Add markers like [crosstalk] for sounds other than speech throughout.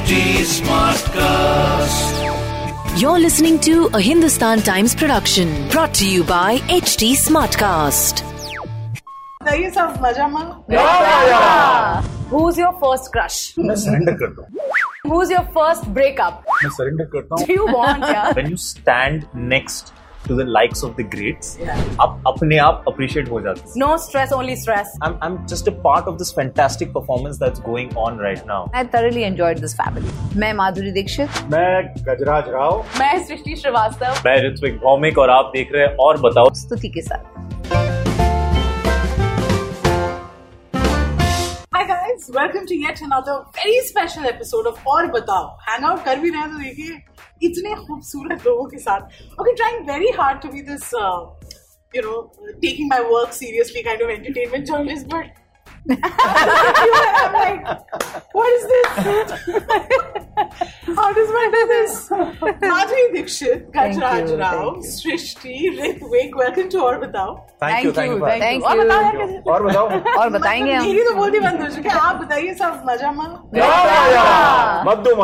HT Smartcast. You're listening to a Hindustan Times production brought to you by HT Smartcast. सब मजा माँ? Who's your first crush? मैं. Who's your first breakup? मैं करता हूँ. Do you want yeah? When you stand next to the likes of the greats आप अपने आप appreciate हो जाते हैं No stress, only stress. I'm, I'm just a part of this fantastic performance that's going on right now. I thoroughly enjoyed this family. मैं माधुरी दीक्षित मैं गजराज राव मैं सृष्टि श्रीवास्तव मैं ऋत्विक भौमिक और आप देख रहे हैं और बताओ स्तुति के साथ welcome to yet another very special episode of Aur Batao hang out कर भी रहे हैं तो देखिए इतने खूबसूरत लोगों के साथ okay trying very hard to be this you know taking my work seriously kind of entertainment journalist but I'm like, what is this? How does one do this? Madhuri Dixit, Gajraj Rao. Srishti, Ritvik, welcome to और बताओ Thank you, thank you. thank और you. बताओ और बताओ और बताएँगे हम मेरी तो बहुत ही बंद हो चुकी है आप बताइए सब मज़ा मा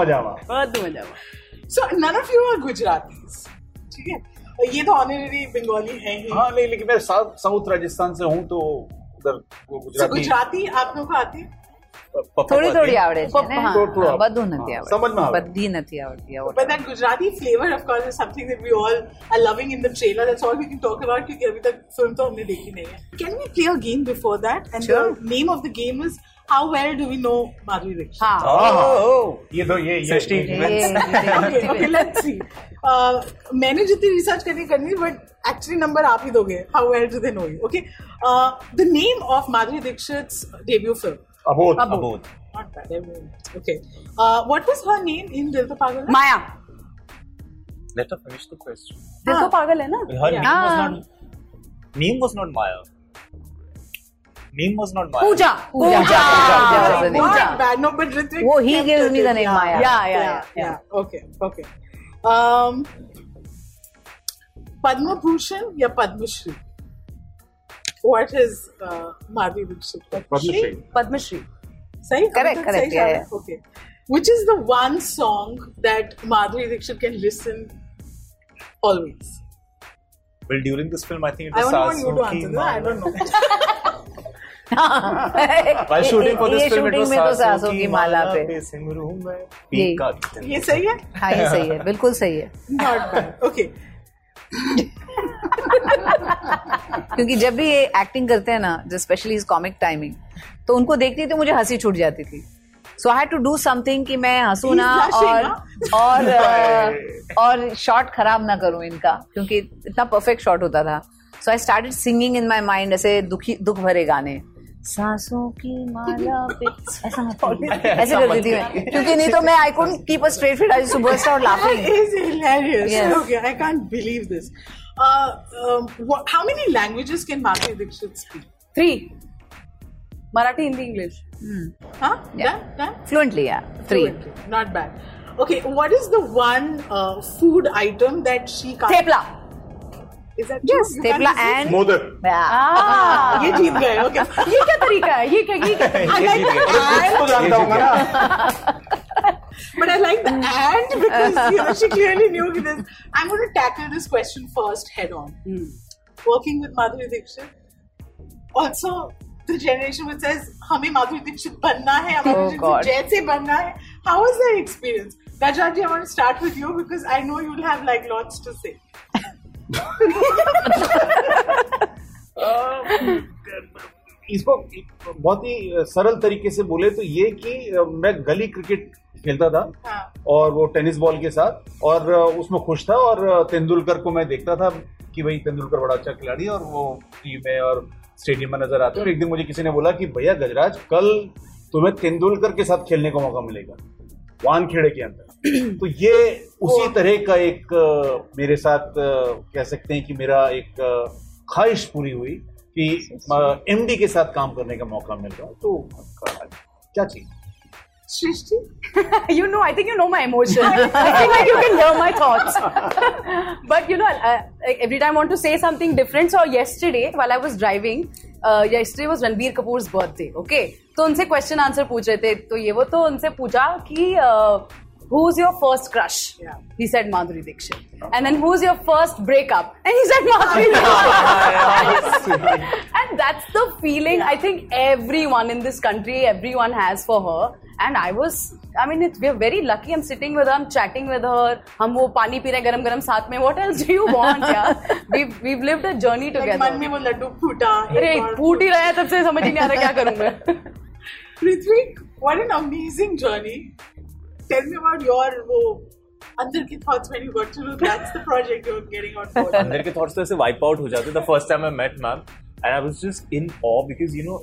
मजामा बहुत मज़ा आया। [laughs] So none of you are Gujaratis. ठीक है और ये तो ऑनररी बंगाली है ही हाँ नहीं लेकिन मैं साउथ साउथ राजस्थान से हूँ तो उधर वो So, गुजराती गुजराती आप लोग को आती है થોડી થોડી આવડે છે ને હા, થોડું હા, આવડે. બધું નથી સમજમાં આવડતું આવે. બધી નથી આવડતી આવડતી. But that Gujarati flavor, of course, is something that we all are loving in the trailer. That's all we can talk about क्योंकि अभी तक फिल्म तो हमने देखी नहीं है. Can we play a game before that? And Sure. the name of the game is how well do we know Madhuri Dixit? हाँ. Oh, ये ये ये okay, okay, let's see. Uh, मैंने जितनी रिसर्च करनी करनी बट एक्चुअली नंबर आप ही दोगे how well do they know you okay the name of Madhuri Dixit debut film Abodh Abodh okay what was her name in Dil To Pagal Maya let us finish the question Dil To Pagal Hai. ना? Her name was not name was not Maya name was not Maya. Pooja. Pooja. Pooja. Ah, Pooja. Not bad. No, but Ritwik. Oh, he gives me the name yeah. Maya. Yeah, yeah, yeah. yeah. yeah. Okay, okay. Um, Padma Bhushan या Padmashri? What is uh, Madhuri Dixit? Padmashri. Padmashri. सही correct correct yeah, yeah. okay which is the one song that Madhuri Dixit can listen always well during this film I think it was I want you to answer that I don't know [laughs] While shooting for this ये film, it में तो सासों सासों की माला पे। पे सिमरू मैं पीका ये सही है? हाँ ये सही है बिल्कुल सही है। Not bad. Okay. क्योंकि जब भी ये एक्टिंग करते हैं ना जो स्पेशली इज़ कॉमिक टाइमिंग तो उनको देखती तो मुझे हँसी छूट जाती थी। So I had to do something कि मैं हंसू ना और और [laughs] और शॉट खराब ना करूँ इनका क्योंकि इतना परफेक्ट शॉट होता था। So I started singing in my mind ऐसे दुखी दुख भरे गाने। सांसों की माला पे [laughs] ऐसा ऐसे कर देती मैं। क्योंकि नहीं तो मैं I couldn't keep a straight face I superstar laughing is hilarious okay I can't believe this how many languages can Madhuri Dixit speak three Marathi Hindi English fluently या three not bad Okay, what is the one uh, food item that she? Thepla. Is that true? Yes You thepla can't resist? And modak हाँ ये जीत गए. Okay. ये क्या तरीका है ये क्या ये क्या I like the and, तो जानता हूँ ना but I like the and because you know she clearly knew this. I'm going to tackle this question first head on. Working with Madhuri Dixit, also the generation which says हमें माधुरी दीक्षित बनना है हमें Oh, माधुरी God. Dixit जैसे बनना है how was that experience Gajraji I want to start with you because I know you'll have like lots to say इसको बहुत ही सरल तरीके से बोले तो ये कि मैं गली क्रिकेट खेलता था हाँ. और वो टेनिस बॉल के साथ और उसमें खुश था और तेंदुलकर को मैं देखता था कि भाई तेंदुलकर बड़ा अच्छा खिलाड़ी है और वो टीम में और स्टेडियम में नज़र आते हैं और एक दिन मुझे किसी ने बोला कि भैया गजराज कल तुम्हें तेंदुलकर के साथ खेलने का मौका मिलेगा वानखेड़े के अंदर तो ये उसी तरह का एक मेरे साथ कह सकते हैं कि मेरा एक ख्वाहिश पूरी हुई कि एमडी के साथ काम करने का मौका मिल रहा तो क्या चाहिए Shrishti you know, I think you know my emotions. I think like you can hear my thoughts. but you know, uh, every time I want to say something different. So yesterday, while I was driving, uh, yesterday was Ranbir Kapoor's birthday okay तो उनसे question answer पूछ रहे थे तो ये वो तो उनसे पूछा कि who's your first crush Yeah. he said madhuri dixit and then who's your first breakup and he said madhuri [laughs] dixit and that's the feeling i think everyone in this country everyone has for her and i was i mean it's, we're very lucky i'm sitting with her i'm chatting with her हम वो पानी P रहे हैं गरम गरम साथ में what else do you want [laughs] यार we've we've lived a journey Like, together मन में वो लड्डू फूटा अरे एक और फूट ही रहा है तब से समझ ही नहीं आ रहा क्या करूं मैं [laughs] Ritvik, what an amazing journey. Tell me about your वो अंदर की thoughts when you got to know that's the project you're getting on board. अंदर के थॉट्स तो ऐसे वाइप आउट हो जाते the first time I met ma'am and I was just in of because you know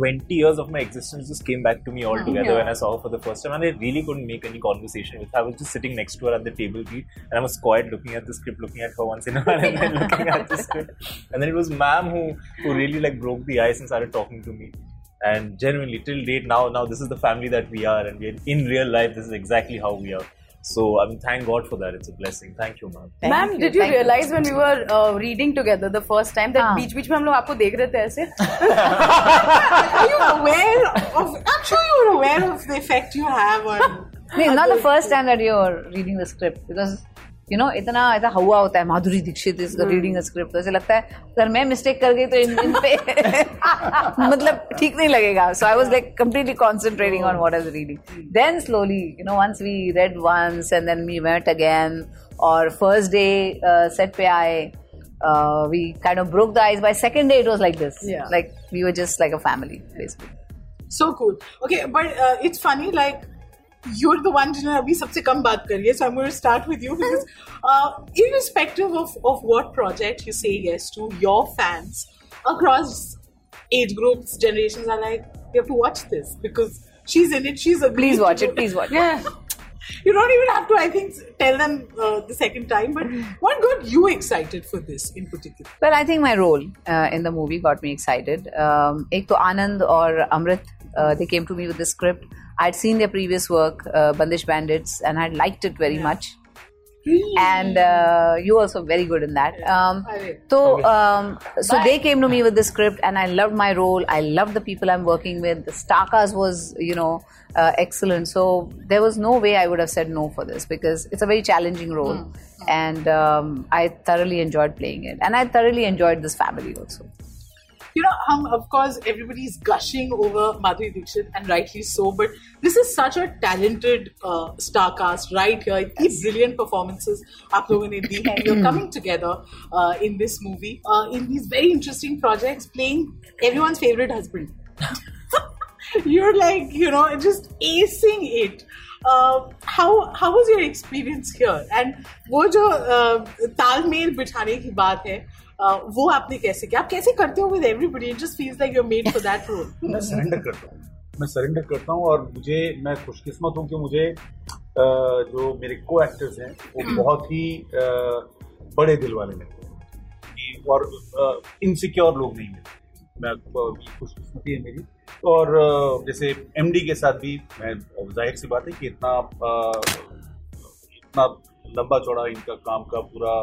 20 years of my existence just came back to me all together when I saw her for the first time, and I really couldn't make any conversation with her. I was just sitting next to her at the table read, and I was quiet, looking at the script, looking at her once in a while, and then [laughs] looking at the script. And then it was Ma'am who who really like broke the ice and started talking to me. And genuinely, till date, now now this is the family that we are, and we're in real life. This is exactly how we are. So I mean, thank God for that. It's a blessing. Thank you, ma'am. Ma'am you, did you thank you. realize when we were uh, reading together the first time that हाँ. बीच बीच में हम लोग आपको देख रहे थे ऐसे Are you aware of? I'm sure you're aware of the effect you have on. [laughs] No, it's not the first time that you're reading the script because you know इतना ऐसा हवा होता है माधुरी दीक्षित रीडिंग स्क्रिप्ट ऐसे लगता है अगर मैं मिस्टेक कर गई तो इन इन पे [laughs] मतलब ठीक नहीं लगेगा। So I was like completely concentrating on what is reading then slowly you know once we read once and then we met again और फ़र्स्ट डे सेट पे आए we kind of broke the ice by second day it was like this like we were just like a family basically so cool okay but it's funny like you're the one जिन्होंने अभी सबसे कम बात करी है so I'm going to start with you because [laughs] uh, irrespective of of what project you say yes to your fans across age groups generations are like you have to watch this because she's in it she's a please watch it please watch it yeah [laughs] you don't even have to I think tell them uh, the second time but [laughs] what got you excited for this in particular Well, I think my role uh, in the movie got me excited. Um, एक तो आनंद और अमृत uh, they came to me with the script. I'd seen their previous work, uh, Bandish Bandits, and I liked it very much. And uh, you also very good in that. Um, so, um, so they came to me with the script, and I loved my role. I loved the people I'm working with. The star cast was, you know, uh, excellent. So there was no way I would have said no for this because it's a very challenging role, and um, I thoroughly enjoyed playing it, and I thoroughly enjoyed this family also you know, hum, of course, everybody's gushing over Madhuri Dixit, and rightly so. But this is such a talented uh, star cast right here. इतनी brilliant performances आप लोगों ने दी हैं. You're coming [clears throat] together uh, in this movie uh, in these very interesting projects, playing everyone's favorite husband. [laughs] You're like, you know, just acing it. Uh, how how was your experience here? And वो जो uh, तालमेल बिठाने की बात है uh, वो आपने कैसे किया? आप कैसे करते हो with everybody it just feels like you are made for that role मैं सरेंडर करता हूँ। मैं सरेंडर करता हूँ और मुझे मैं खुशकिस्मत हूँ कि मुझे जो मेरे को एक्टर्स हैं वो बहुत ही बड़े दिल वाले मिलते हैं। और इनसिक्योर लोग नहीं मिलते मैं खुशकिस्मती है मेरी। और जैसे एमडी के साथ भी मैं ज़ाहिर सी बात है कि इतना इतना लंबा चौड़ा इनका काम का पूरा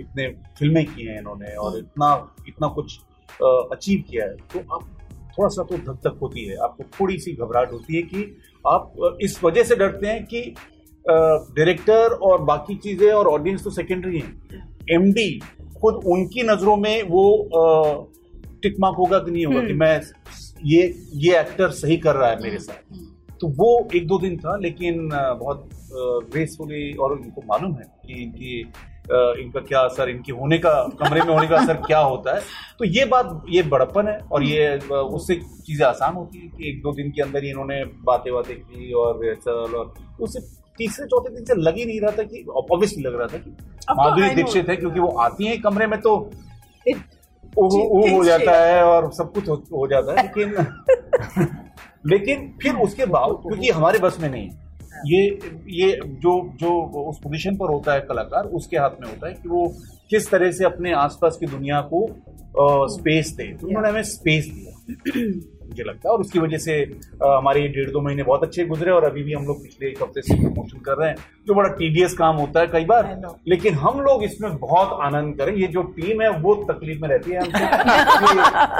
इतने फ़िल्में की हैं इन्होंने और इतना इतना कुछ अचीव किया है। तो आप थोड़ा सा तो धक धक होती है। आपको थोड़ी सी घबराहट होती है कि आप इस वजह से डरते हैं कि डायरेक्टर और बाकी चीज़ें और ऑडियंस तो सेकेंडरी हैं। एमडी खुद उनकी नज़रों में वो टिक मार्क होगा कि नहीं होगा कि मैं ये ये एक्टर सही कर रहा है मेरे साथ। तो वो एक दो दिन था लेकिन बहुत ग्रेसफुली और इनको मालूम है कि इनकी इनका क्या असर इनके होने का कमरे में होने का असर क्या होता है? तो ये बात ये बड़प्पन है और ये उससे चीज़ें आसान होती है कि एक दो दिन के अंदर ही इन्होंने बातें बातें की और रिहर्सल और उससे तीसरे चौथे दिन से लग ही नहीं रहा था कि ऑब्वियसली लग रहा था कि माधुरी दीक्षित है क्योंकि वो आती है कमरे में तो वो हो जाता है और सब कुछ हो, हो जाता है लेकिन [laughs] लेकिन फिर उसके बाद क्योंकि हमारे बस में नहीं है। ये ये जो जो उस पोजीशन पर होता है कलाकार उसके हाथ में होता है कि वो किस तरह से अपने आसपास की दुनिया को स्पेस दे। तो उन्होंने हमें स्पेस दिया। मुझे लगता है और उसकी वजह से हमारे ये डेढ़ दो महीने बहुत अच्छे गुजरे और अभी भी हम लोग पिछले एक हफ़्ते से प्रमोशन कर रहे हैं जो बड़ा टीडियस काम होता है कई बार। लेकिन हम लोग इसमें बहुत आनंद करें। ये जो टीम है वो तकलीफ़ में रहती है।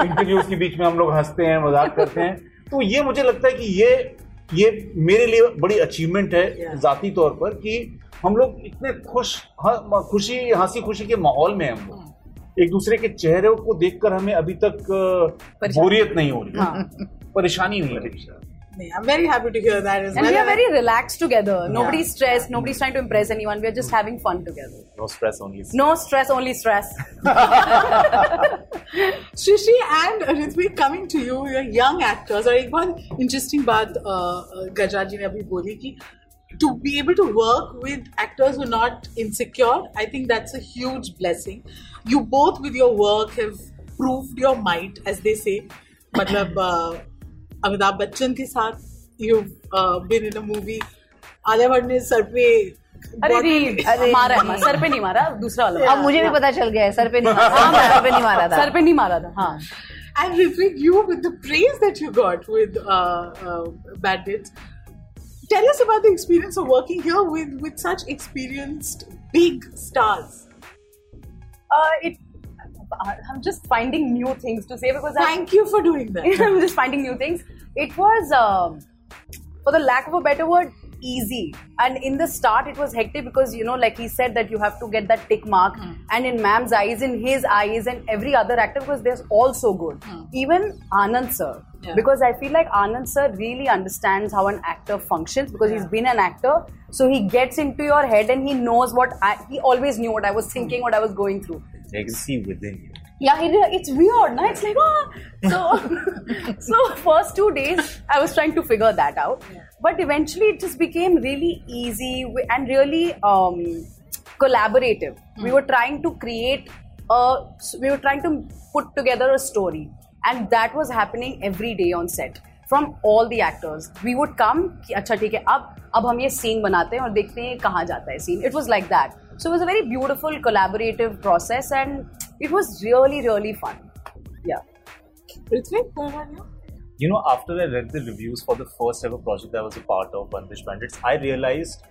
इंटरव्यूज़ [laughs] के बीच में हम लोग हँसते हैं मज़ाक करते हैं। तो ये मुझे लगता है कि ये ये मेरे लिए बड़ी अचीवमेंट है जाती तौर पर कि हम लोग इतने खुश ह- खुशी हँसी खुशी के माहौल में हैं हम लोग। एक दूसरे के चेहरे को देखकर हमें अभी तक बोरियत नहीं हो रही परेशानी नहीं हो रही। I'm very happy to hear that as And well. we are very relaxed together. Nobody's stressed. Nobody's trying to impress anyone. We are just having fun together. No stress only. No stress, only stress. [laughs] [laughs] Shishi and Ritvik coming to you, you're young actors. और एक बहुत interesting बात uh, uh, गजराज जी ने अभी बोली कि to be able to work with actors who are not insecure, I think that's a huge blessing. You both with your work have proved your might, as they say. मतलब [coughs] uh, Amitabh Bachchan के साथ you've uh, been in a Alia Bhatt ने सर पे अरे bottle- री मारा है सर पे नहीं मारा दूसरा वाला अब मुझे भी पता चल गया है सर पे नहीं मारा हाँ, सर पे नहीं मारा था सर पे नहीं मारा था हाँ And Ritvik, you with the praise that you got with uh, uh, Bad Bits, tell us about the experience of working here with with such experienced big stars. uh, it I'm just finding new things to say because I, Thank you for doing that. I'm just finding new things. It was, um, for the lack of a better word, easy. And in the start, it was hectic because, you know, like he said, that you have to get that tick mark. And in Mam's eyes, in his eyes, and every other actor, because they're all so good. Even Anand sir. Yeah. Because I feel like Anand sir really understands how an actor functions because he's been an actor. So he gets into your head and he knows what I, he always knew what I was thinking, what I was going through. I can see within you Yeah, it, it's weird. No? It's like, ah. So, [laughs] so first two days, I was trying to figure that out. But eventually, it just became really easy wi- and really um, collaborative. We were trying to create a, we were trying to put together a story. And that was happening every day on set. From all the actors, we would come. कि अच्छा ठीक है अब अब हम ये scene बनाते हैं और देखते हैं कहाँ जाता है scene. It was like that. So it was a very beautiful collaborative process, and it was really really fun. Yeah. Ritvik, what about you? You know, after I read the reviews for the first ever project I was a part of, Bandish Bandits, I realized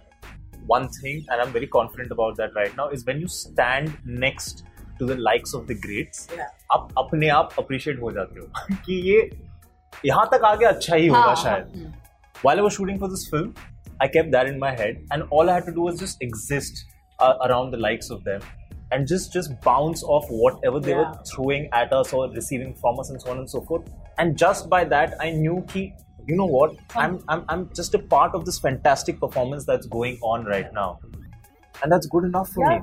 one thing, and I'm very confident about that right now, is when you stand next to the likes of the greats, Yeah. आप अपने आप appreciate हो जाते हो [laughs] कि ये यहाँ तक आगे अच्छा ही होगा शायद. While I was shooting for this film, I kept that in my head, and all I had to do was just exist uh, around the likes of them, and just just bounce off whatever they were Yeah. throwing at us or receiving from us, and so on and so forth. And just by that, I knew ki, you know what, I'm I'm I'm just a part of this fantastic performance that's going on right now, and that's good enough for me.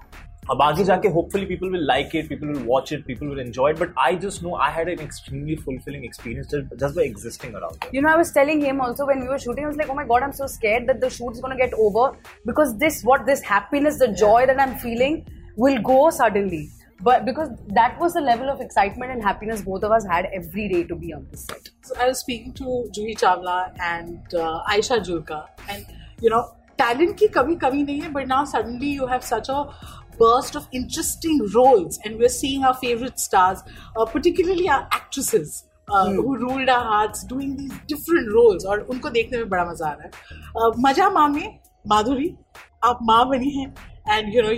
अब आगे जाके hopefully people will like it, people will watch it, people will enjoy it. But I just know I had an extremely fulfilling experience just, just by existing around it. You know, I was telling him also when we were shooting, I was like, oh my god, I'm so scared that the shoot's gonna get over because this, what this happiness, the joy that I'm feeling will go suddenly. But because that was the level of excitement and happiness both of us had every day to be on this set. So I was speaking to Juhi Chawla and uh, Ayesha Jhulka, and you know, talent ki kabhi kami nahi hai, but now suddenly you have such a burst of interesting roles, and we're seeing our favorite stars, uh, particularly our actresses. Uh, hmm. who ruled our hearts, doing these different roles. और उनको देखने में बड़ा मजा आ रहा है uh, मजा माँ में माधुरी आप माँ बनी हैं and you know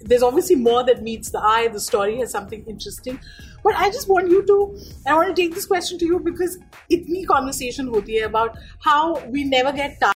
there's obviously more that meets the eye the story has something interesting. But i just want you to i want to take this question to you because itni conversation hoti hai about how we never get tired